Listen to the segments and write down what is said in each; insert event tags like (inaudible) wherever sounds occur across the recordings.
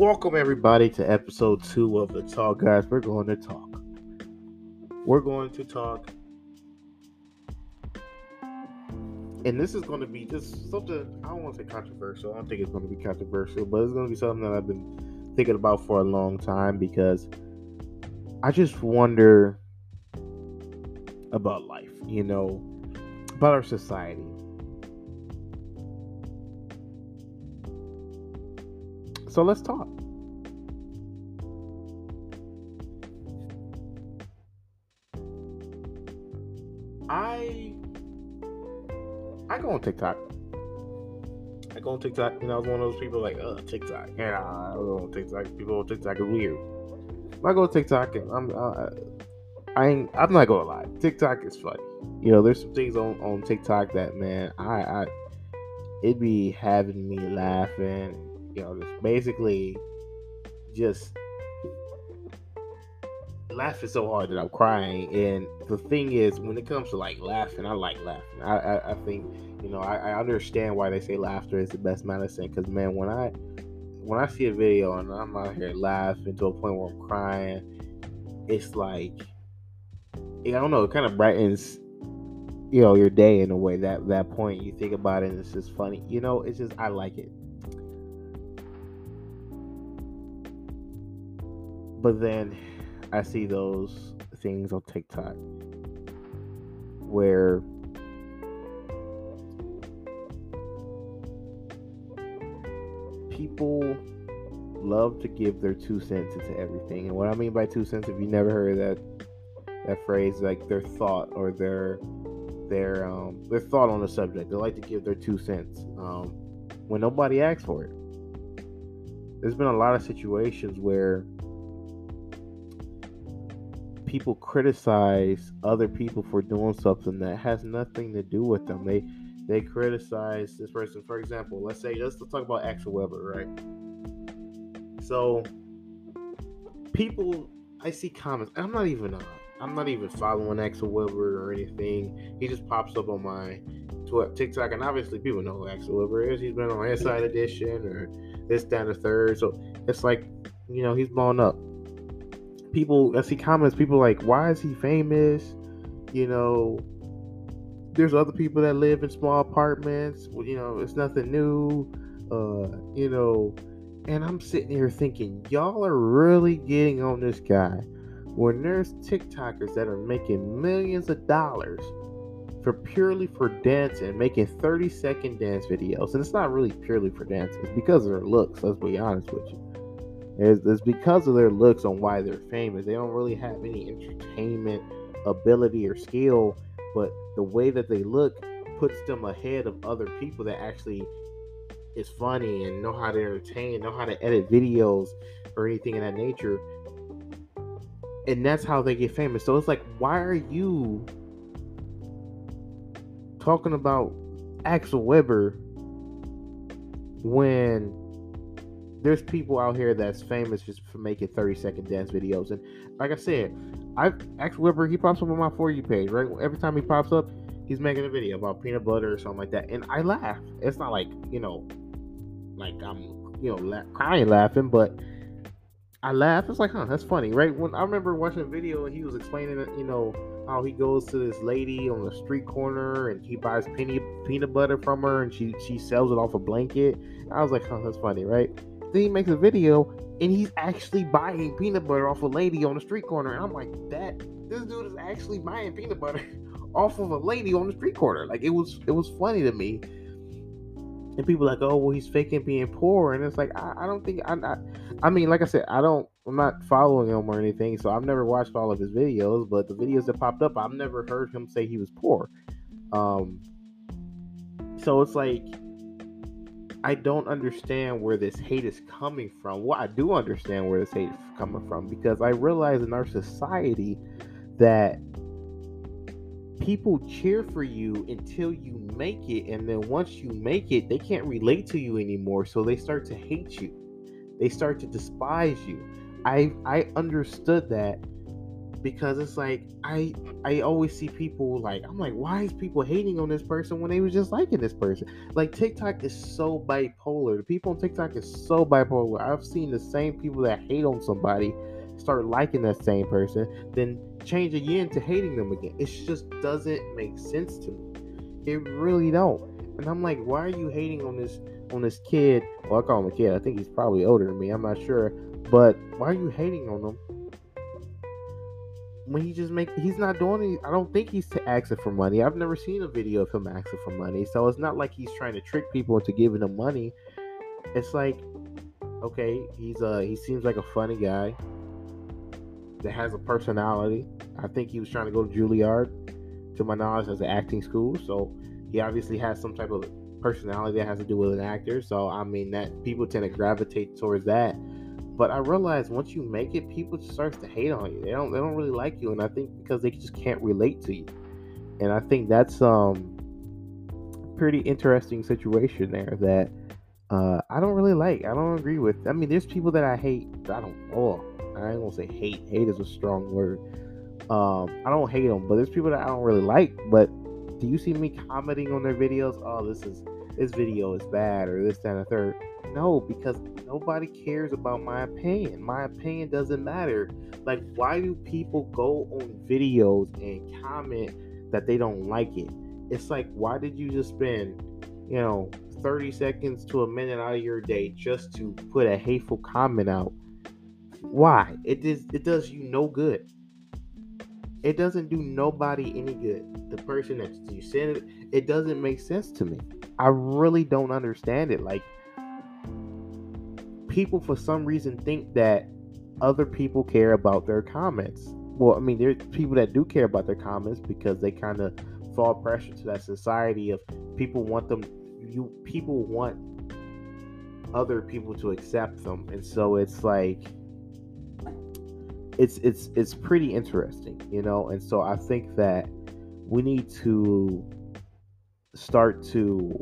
Welcome everybody to episode two of the Tawk Guys. We're going to talk. We're going to talk. And this is going to be just something I don't want to say controversial. I don't think it's going to be controversial, but it's going to be something that I've been thinking about for a long time because I just wonder about life, you know, about our society. So let's talk. I I go on TikTok. I go on TikTok, and I was one of those people like, uh, TikTok. Yeah, I go on TikTok. People on TikTok are weird. I go on TikTok, and I'm, uh, I ain't, I'm not gonna lie. TikTok is funny. You know, there's some things on on TikTok that man, I, I, it be having me laughing you know, just basically just laughing so hard that I'm crying. And the thing is, when it comes to like laughing, I like laughing. I I, I think you know I, I understand why they say laughter is the best medicine. Because man, when I when I see a video and I'm out here laughing to a point where I'm crying, it's like I don't know, it kind of brightens you know your day in a way. That that point you think about it, and it's just funny. You know, it's just I like it. But then I see those things on TikTok where people love to give their two cents into everything. And what I mean by two cents, if you never heard that that phrase, like their thought or their their um their thought on the subject. They like to give their two cents um, when nobody asks for it. There's been a lot of situations where criticize other people for doing something that has nothing to do with them. They they criticize this person. For example, let's say let's, let's talk about Axel Weber, right? So people, I see comments. I'm not even uh, I'm not even following Axel Weber or anything. He just pops up on my TikTok, and obviously people know who Axel Weber is. He's been on Inside Edition or this, that, and the third. So it's like, you know, he's blown up people I see comments, people like, why is he famous? You know, there's other people that live in small apartments. You know, it's nothing new. Uh, you know, and I'm sitting here thinking, y'all are really getting on this guy when there's TikTokers that are making millions of dollars for purely for dancing, making 30 second dance videos. And it's not really purely for dancing, it's because of their looks, let's be honest with you. It's, because of their looks on why they're famous. They don't really have any entertainment ability or skill, but the way that they look puts them ahead of other people that actually is funny and know how to entertain, know how to edit videos or anything in that nature. And that's how they get famous. So it's like, why are you talking about Axel Weber when there's people out here that's famous just for making 30 second dance videos. And like I said, I've Axel Weber, he pops up on my For You page, right? Every time he pops up, he's making a video about peanut butter or something like that. And I laugh. It's not like, you know, like I'm, you know, la- crying laughing, but I laugh. It's like, huh, that's funny, right? When I remember watching a video and he was explaining, you know, how he goes to this lady on the street corner and he buys peanut peanut butter from her and she she sells it off a blanket. I was like, huh, that's funny, right? Then he makes a video and he's actually buying peanut butter off a lady on the street corner. And I'm like, that this dude is actually buying peanut butter (laughs) off of a lady on the street corner. Like it was it was funny to me. And people like, oh well, he's faking being poor, and it's like I, I don't think I'm not. I mean, like I said, I don't. I'm not following him or anything, so I've never watched all of his videos. But the videos that popped up, I've never heard him say he was poor. Um, so it's like I don't understand where this hate is coming from. Well, I do understand where this hate is coming from because I realize in our society that people cheer for you until you make it, and then once you make it, they can't relate to you anymore, so they start to hate you. They start to despise you. I I understood that because it's like I I always see people like I'm like why is people hating on this person when they was just liking this person? Like TikTok is so bipolar. The people on TikTok is so bipolar. I've seen the same people that hate on somebody start liking that same person, then change again to hating them again. It just doesn't make sense to me. It really don't. And I'm like, why are you hating on this on this kid? Well, I call him a kid. I think he's probably older than me. I'm not sure. But why are you hating on him when he just make he's not doing any I don't think he's asking for money. I've never seen a video of him asking for money. So it's not like he's trying to trick people into giving him money. It's like okay, he's uh he seems like a funny guy that has a personality. I think he was trying to go to Juilliard, to my knowledge, as an acting school. So he obviously has some type of personality that has to do with an actor. So I mean that people tend to gravitate towards that. But I realize once you make it, people starts to hate on you. They don't they don't really like you, and I think because they just can't relate to you. And I think that's um pretty interesting situation there that uh, I don't really like. I don't agree with. I mean, there's people that I hate. I don't. Oh, I ain't gonna say hate. Hate is a strong word. Um, I don't hate them, but there's people that I don't really like. But do you see me commenting on their videos? Oh, this is this video is bad or this, that, and third. No, because nobody cares about my opinion. My opinion doesn't matter. Like, why do people go on videos and comment that they don't like it? It's like, why did you just spend, you know, 30 seconds to a minute out of your day just to put a hateful comment out? Why? It does it does you no good. It doesn't do nobody any good. The person that you send it, it doesn't make sense to me. I really don't understand it. Like people for some reason think that other people care about their comments. Well, I mean, there's people that do care about their comments because they kind of fall pressure to that society of people want them. You people want other people to accept them, and so it's like it's it's it's pretty interesting, you know. And so I think that we need to start to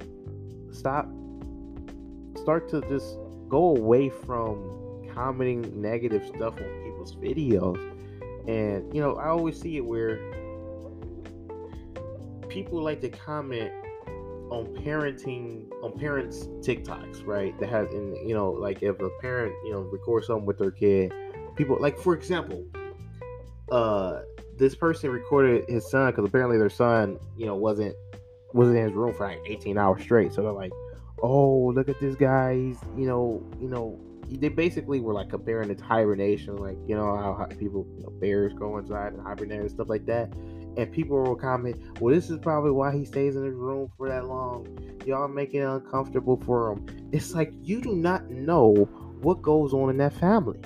stop start to just go away from commenting negative stuff on people's videos. And you know, I always see it where people like to comment on parenting on parents TikToks, right? That has and you know, like if a parent, you know, records something with their kid, people like for example, uh this person recorded his son because apparently their son, you know, wasn't wasn't in his room for like 18 hours straight. So they're like, oh, look at this guy. You know, you know, they basically were like comparing it hibernation, like you know how people, you know, bears go inside and hibernate and stuff like that. And people will comment, well, this is probably why he stays in his room for that long. Y'all making it uncomfortable for him. It's like you do not know what goes on in that family.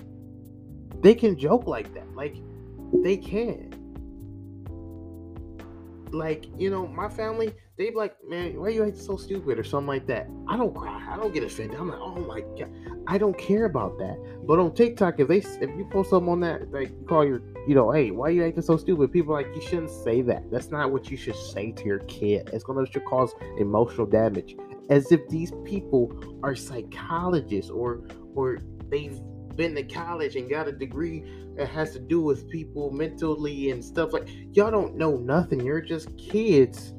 They can joke like that, like they can like you know my family they be like man why you acting so stupid? or something like that. I don't cry. I don't get offended. I'm like oh my god. I don't care about that. But on tiktok if they if you post something on that like you call your you know hey why you acting so stupid? People like you shouldn't say that. That's not what you should say to your kid. It's gonna cause emotional damage. As if these people are psychologists or or they've been to college and got a degree that has to do with people mentally and stuff like y'all don't know nothing. You're just kids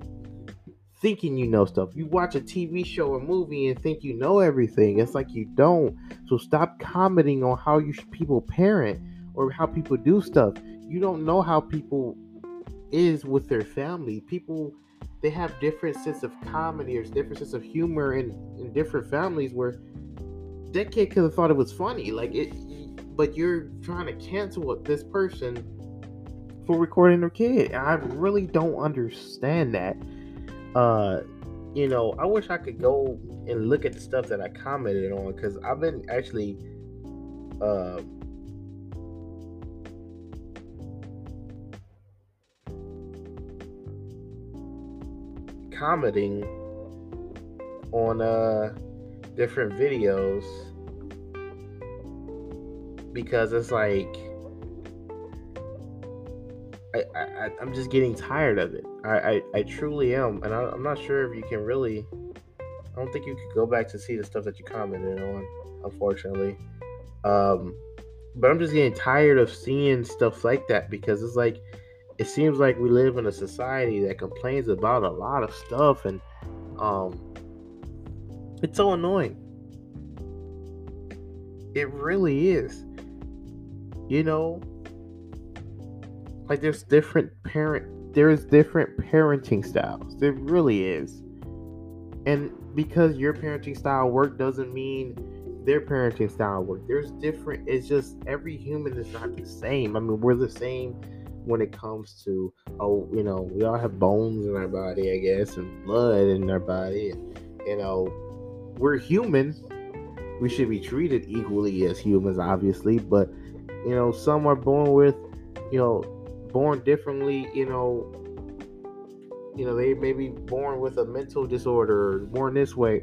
thinking you know stuff. You watch a TV show or movie and think you know everything. It's like you don't. So stop commenting on how you people parent or how people do stuff. You don't know how people is with their family. People they have different sense of comedy or different sense of humor in, in different families where that kid could have thought it was funny. Like it, but you're trying to cancel this person for recording their kid. I really don't understand that. Uh, you know, I wish I could go and look at the stuff that I commented on because I've been actually, uh, commenting on uh different videos because it's like I, I I'm just getting tired of it. I I, I truly am, and I, I'm not sure if you can really. I don't think you could go back to see the stuff that you commented on, unfortunately. Um, but I'm just getting tired of seeing stuff like that because it's like it seems like we live in a society that complains about a lot of stuff and um it's so annoying. It really is. You know, like there's different parent there's different parenting styles. There really is. And because your parenting style work doesn't mean their parenting style work. There's different it's just every human is not the same. I mean, we're the same when it comes to oh, you know, we all have bones in our body, I guess, and blood in our body. And, you know, we're humans. We should be treated equally as humans, obviously, but you know, some are born with, you know, born differently, you know, you know, they may be born with a mental disorder, born this way.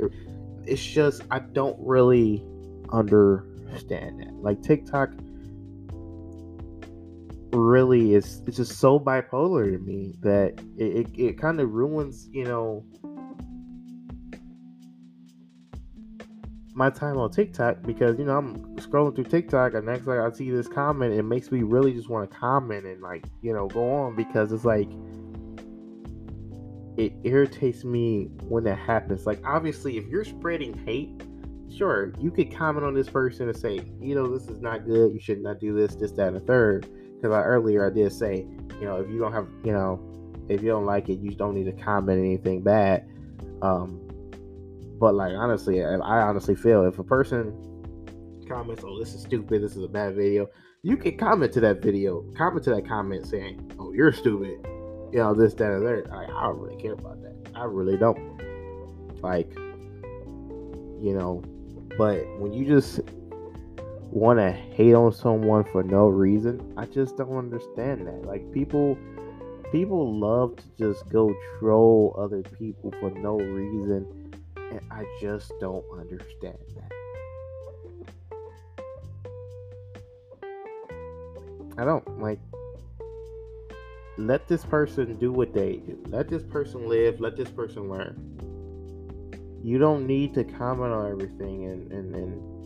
It's just I don't really understand that. Like TikTok really is it's just so bipolar to me that it, it, it kind of ruins, you know, my time on TikTok because you know I'm scrolling through TikTok and next like I see this comment, it makes me really just want to comment and like you know go on because it's like it irritates me when that happens. Like obviously, if you're spreading hate, sure you could comment on this person and say you know this is not good, you should not do this, this, that, and the third. Because I, earlier I did say you know if you don't have you know if you don't like it, you don't need to comment anything bad. Um, but like honestly, I honestly feel if a person comments, "Oh, this is stupid. This is a bad video," you can comment to that video, comment to that comment saying, "Oh, you're stupid." You know this, that, and that. Like, I don't really care about that. I really don't. Like, you know, but when you just want to hate on someone for no reason, I just don't understand that. Like people people love to just go troll other people for no reason and I just don't understand that. I don't like let this person do what they do. Let this person live. Let this person learn. You don't need to comment on everything, and and, and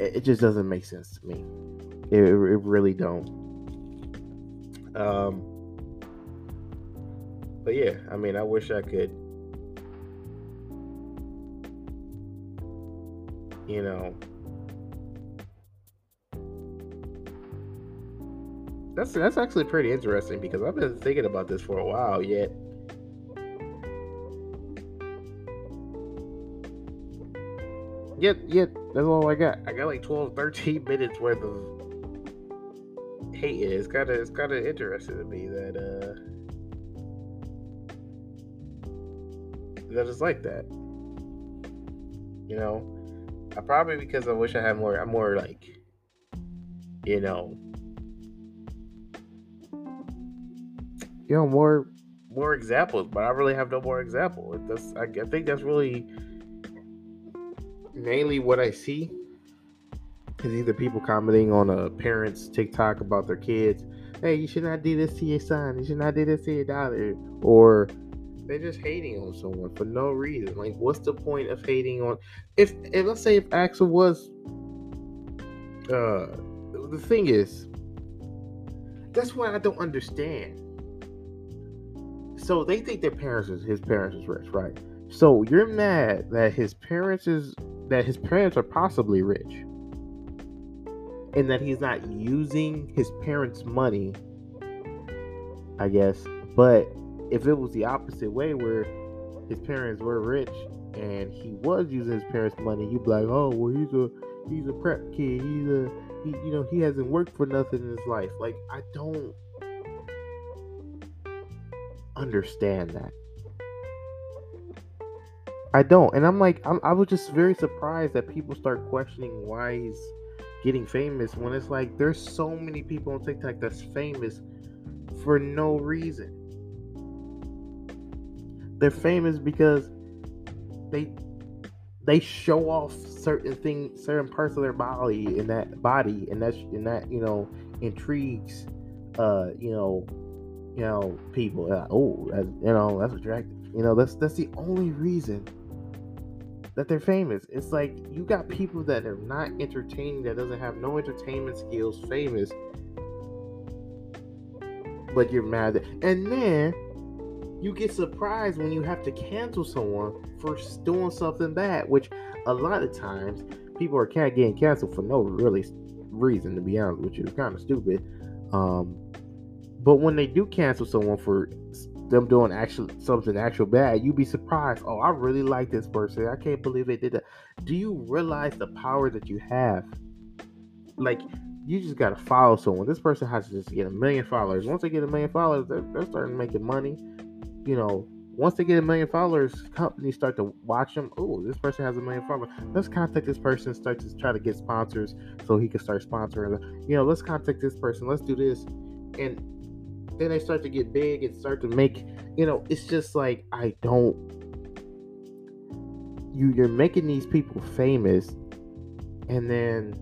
it, just doesn't make sense to me. It, it really don't. Um, but yeah, I mean, I wish I could you know. That's that's actually pretty interesting because I've been thinking about this for a while yet. Yet yet that's all I got. I got like 12 13 (laughs) minutes worth of hate it's kind of it's kind of interesting to me that uh that it's like that. You know Uh, probably because I wish I had more. I'm more like, you know, you know, more more examples. But I really have no more example. That's I, I think that's really mainly what I see is either people commenting on a parent's TikTok about their kids. Hey, you should not do this to your son. You should not do this to your daughter. Or they're just hating on someone for no reason. Like, what's the point of hating on? If, if let's say if Axel was, uh, the thing is, that's what I don't understand. So they think their parents is his parents is rich, right? So you're mad that his parents is that his parents are possibly rich, and that he's not using his parents' money. I guess, but if it was the opposite way where his parents were rich and he was using his parents' money, you'd be like, oh well he's a he's a prep kid. He's a he you know, he hasn't worked for nothing in his life. Like I don't understand that. I don't. And I'm like, I'm, I was just very surprised that people start questioning why he's getting famous when it's like there's so many people on TikTok that's famous for no reason. They're famous because they they show off certain things, certain parts of their body in that body, and that's and that you know intrigues, uh, you know, you know people. Uh, oh, you know that's attractive. You know that's that's the only reason that they're famous. It's like you got people that are not entertaining, that doesn't have no entertainment skills, famous, but you're mad. At, and then you get surprised when you have to cancel someone for doing something bad, which a lot of times people are getting canceled for no really reason, to be honest with you. It's kind of stupid. Um, but when they do cancel someone for them doing actual something actual bad, you'd be surprised. Oh, I really like this person. I can't believe they did that. Do you realize the power that you have? Like, you just gotta follow someone. This person has to just get a million followers. Once they get a million followers, they're, they're starting making money. You know, once they get a million followers, companies start to watch them. Oh, this person has a million followers. Let's contact this person. Start to try to get sponsors so he can start sponsoring. You know, let's contact this person. Let's do this, and then they start to get big and start to make. You know, it's just like I don't. You you're making these people famous, and then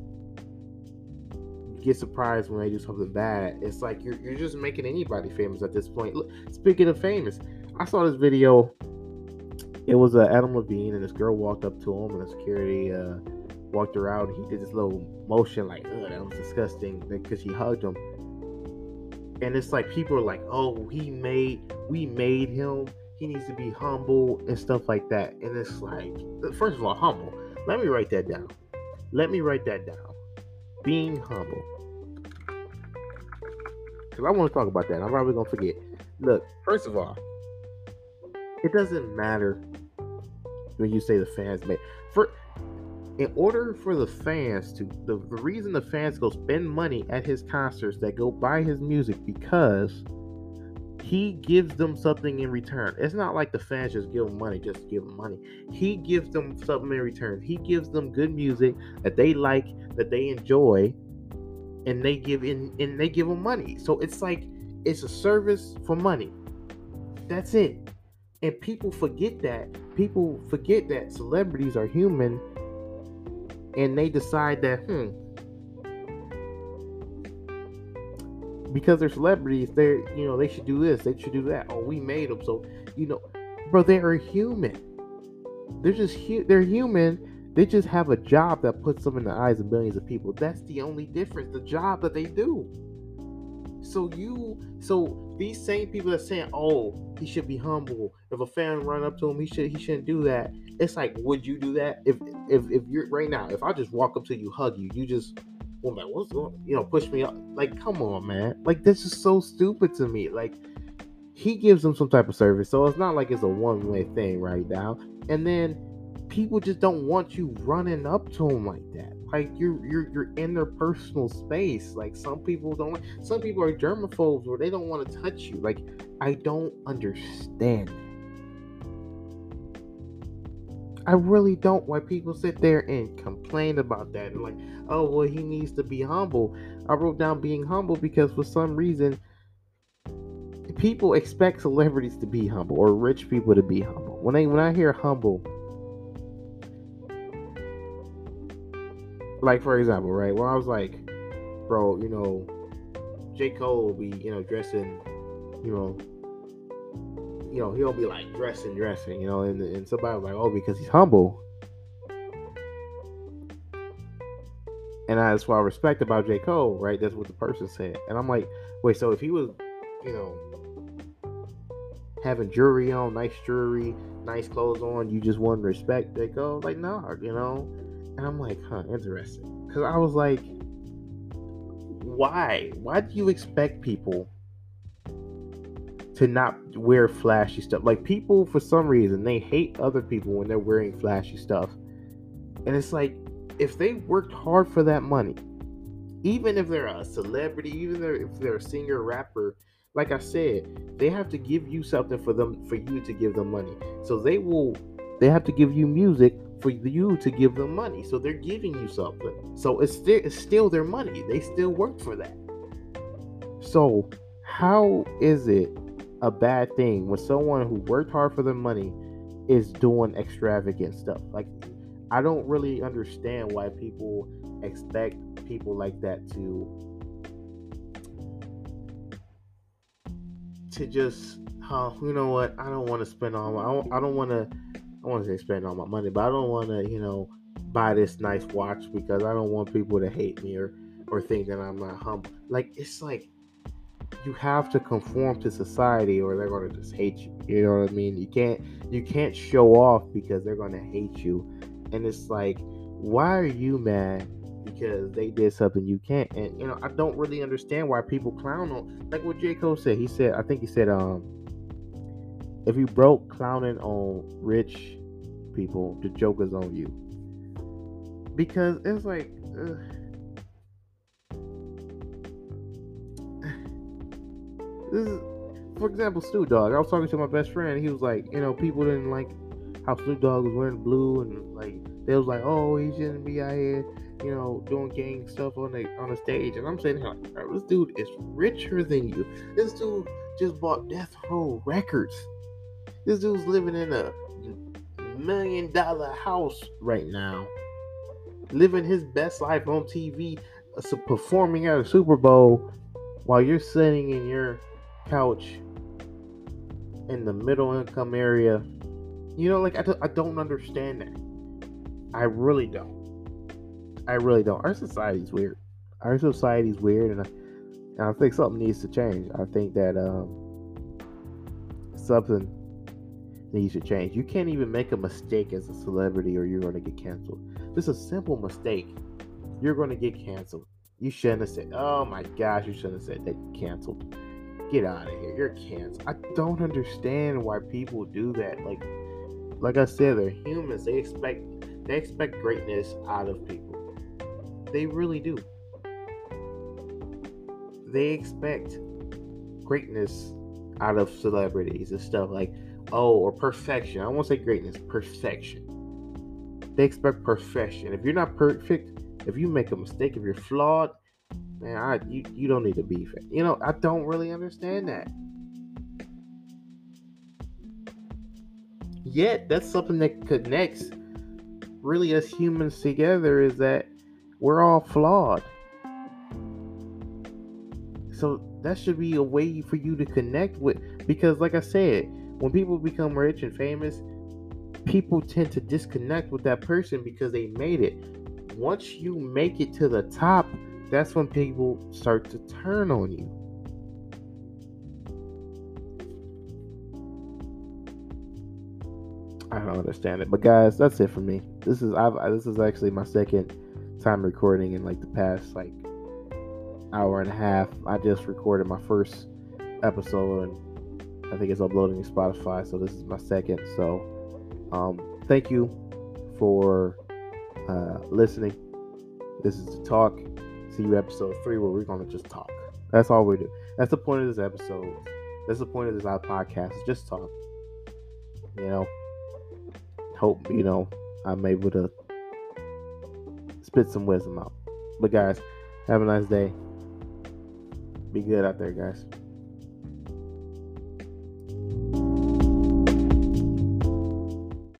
get surprised when they do something bad. It's like you're, you're just making anybody famous at this point. Look, speaking of famous, I saw this video. It was uh, Adam Levine, and this girl walked up to him, and the security uh, walked around. He did this little motion, like, "Ugh, that was disgusting," because she hugged him. And it's like people are like, "Oh, he made, we made him. He needs to be humble and stuff like that." And it's like, first of all, humble. Let me write that down. Let me write that down. Being humble. Because I want to talk about that. I'm probably gonna forget. Look, first of all, it doesn't matter when you say the fans made for in order for the fans to the, the reason the fans go spend money at his concerts that go buy his music because he gives them something in return. It's not like the fans just give him money, just give him money. He gives them something in return. He gives them good music that they like, that they enjoy, and they give in and they give them money. So it's like it's a service for money. That's it. And people forget that. People forget that celebrities are human and they decide that, hmm, because they're celebrities, they're, you know, they should do this, they should do that. Oh, we made them. So, you know, bro, they are human. They're just, hu- they're human. They just have a job that puts them in the eyes of millions of people. That's the only difference. The job that they do. So you, so these same people that saying, "Oh, he should be humble." If a fan run up to him, he should he shouldn't do that. It's like, would you do that if if if you're right now? If I just walk up to you, hug you, you just, well, man, what's going? You know, push me up. Like, come on, man. Like this is so stupid to me. Like he gives them some type of service, so it's not like it's a one way thing right now. And then people just don't want you running up to them like that like you're you're you're in their personal space. Like some people don't. Some people are germaphobes where they don't want to touch you. Like I don't understand. I really don't. Why people sit there and complain about that and like, oh well, he needs to be humble. I wrote down being humble because for some reason people expect celebrities to be humble or rich people to be humble. When they when I hear humble like for example, right? When I was like, bro, you know, J. Cole will be, you know, dressing, you know, you know, he'll be like dressing, dressing, you know, and, and somebody was like, oh, because he's humble. And that's what I respect about J. Cole, right? That's what the person said. And I'm like, wait, so if he was, you know, having jewelry on, nice jewelry, nice clothes on, you just wouldn't respect J. Cole? Like, no, you know, and I'm like, huh, interesting. Because I was like, why? Why do you expect people to not wear flashy stuff? Like, people, for some reason, they hate other people when they're wearing flashy stuff. And it's like, if they worked hard for that money, even if they're a celebrity, even if they're a singer, rapper, like I said, they have to give you something for them for you to give them money. So they will they have to give you music for you to give them money. So they're giving you something. So it's still, it's still their money. They still work for that. So how is it a bad thing when someone who worked hard for their money is doing extravagant stuff? Like I don't really understand why people expect people like that to to just oh, you know what? I don't want to spend all my I don't, I don't want to I want to spend all my money, but I don't want to, you know, buy this nice watch because I don't want people to hate me or or think that I'm not humble. Like it's like you have to conform to society or they're gonna just hate you. You know what I mean? You can't you can't show off because they're gonna hate you. And it's like, why are you mad because they did something you can't? And you know, I don't really understand why people clown on like what J. Cole said. He said, I think he said, um, if you broke clowning on rich people, the joke is on you. Because it's like ugh. (sighs) this is for example, Snoop Dogg. I was talking to my best friend. He was like, you know, people didn't like how Snoop Dogg was wearing blue, and like they was like, oh, he shouldn't be out here, you know, doing gang stuff on the on the stage. And I'm saying, like, this dude is richer than you. This dude just bought Death Row Records. This dude's living in a million dollar house right now, living his best life on TV, uh, performing at a Super Bowl while you're sitting in your couch in the middle income area. You know, like I, I don't understand that. I really don't. I really don't. Our society's weird. Our society's weird, and I, and I think something needs to change. I think that um, something needs to change. You can't even make a mistake as a celebrity, or you're going to get canceled. Just a simple mistake, you're going to get canceled. You shouldn't have said, "Oh my gosh," you shouldn't have said that. Canceled get out of here. You're canceled. I don't understand why people do that. Like, like I said, they're humans. They expect they expect greatness out of people. They really do. They expect greatness out of celebrities and stuff like, oh, or perfection. I won't say greatness, perfection. They expect perfection. If you're not perfect, if you make a mistake, if you're flawed, man, I you, you don't need to be. You know, I don't really understand that. Yet that's something that connects really us humans together is that we're all flawed. So that should be a way for you to connect with because like I said, when people become rich and famous, people tend to disconnect with that person because they made it. Once you make it to the top, that's when people start to turn on you. I don't understand it, but guys, that's it for me. This is I've, this is actually my second time recording in like the past like hour and a half. I just recorded my first episode, and I think it's uploading to Spotify. So this is my second. So um, thank you for uh, listening. This is the Tawk see you episode three where we're gonna just talk. That's all we do. That's the point of this episode. That's the point of this podcast. Is just talk. You know. Hope you know I'm able to spit some wisdom out. But guys, have a nice day. Be good out there, guys.